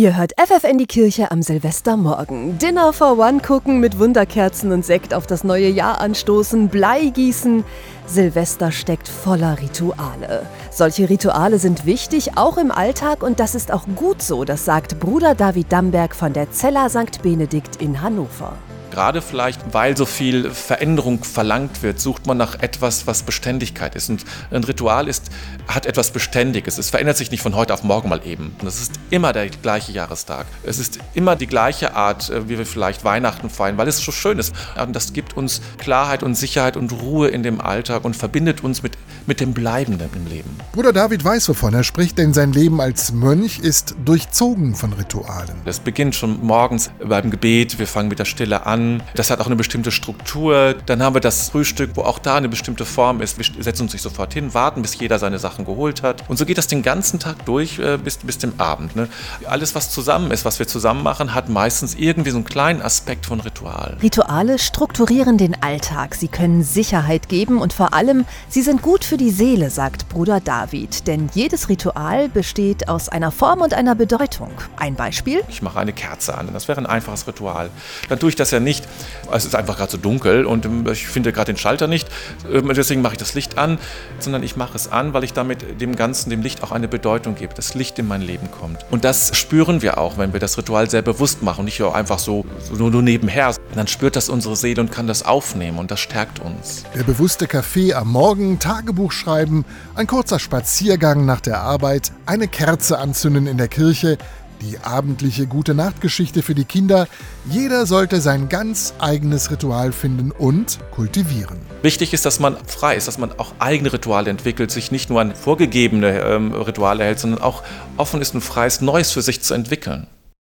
Ihr hört FFN die Kirche am Silvestermorgen. Dinner for One gucken, mit Wunderkerzen und Sekt auf das neue Jahr anstoßen, Blei gießen. Silvester steckt voller Rituale. Solche Rituale sind wichtig, auch im Alltag, und das ist auch gut so, das sagt Bruder David Damberg von der Zella St. Benedikt in Hannover. Gerade vielleicht, weil so viel Veränderung verlangt wird, sucht man nach etwas, was Beständigkeit ist. Und ein Ritual ist, hat etwas Beständiges. Es verändert sich nicht von heute auf morgen mal eben. Und es ist immer der gleiche Jahrestag. Es ist immer die gleiche Art, äh, wie wir vielleicht Weihnachten feiern, weil es so schön ist. Und das gibt uns Klarheit und Sicherheit und Ruhe in dem Alltag und verbindet uns mit, mit dem Bleibenden im Leben. Bruder David weiß, wovon er spricht, denn sein Leben als Mönch ist durchzogen von Ritualen. Es beginnt schon morgens beim Gebet. Wir fangen mit der Stille an an. Das hat auch eine bestimmte Struktur. Dann haben wir das Frühstück, wo auch da eine bestimmte Form ist. Wir setzen uns nicht sofort hin, warten, bis jeder seine Sachen geholt hat. Und so geht das den ganzen Tag durch äh, bis, bis dem Abend. Ne? Alles, was zusammen ist, was wir zusammen machen, hat meistens irgendwie so einen kleinen Aspekt von Ritual. Rituale strukturieren den Alltag. Sie können Sicherheit geben und vor allem, sie sind gut für die Seele, sagt Bruder David. Denn jedes Ritual besteht aus einer Form und einer Bedeutung. Ein Beispiel? Ich mache eine Kerze an. Das wäre ein einfaches Ritual. Dann tue ich das ja nicht. Es ist einfach gerade so dunkel und ähm, ich finde gerade den Schalter nicht. Ähm, deswegen mache ich das Licht an, sondern ich mache es an, weil ich damit dem Ganzen, dem Licht auch eine Bedeutung gebe. Das Licht in mein Leben kommt. Und das spüren wir auch, wenn wir das Ritual sehr bewusst machen, nicht einfach so nur, nur nebenher. Dann spürt das unsere Seele und kann das aufnehmen und das stärkt uns. Der bewusste Kaffee am Morgen, Tagebuch schreiben, ein kurzer Spaziergang nach der Arbeit, eine Kerze anzünden in der Kirche, die abendliche Gute Nachtgeschichte für die Kinder. Jeder sollte sein ganz eigenes Ritual finden und kultivieren. Wichtig ist, dass man frei ist, dass man auch eigene Rituale entwickelt, sich nicht nur an vorgegebene ähm, Rituale hält, sondern auch offen ist und frei ist, Neues für sich zu entwickeln.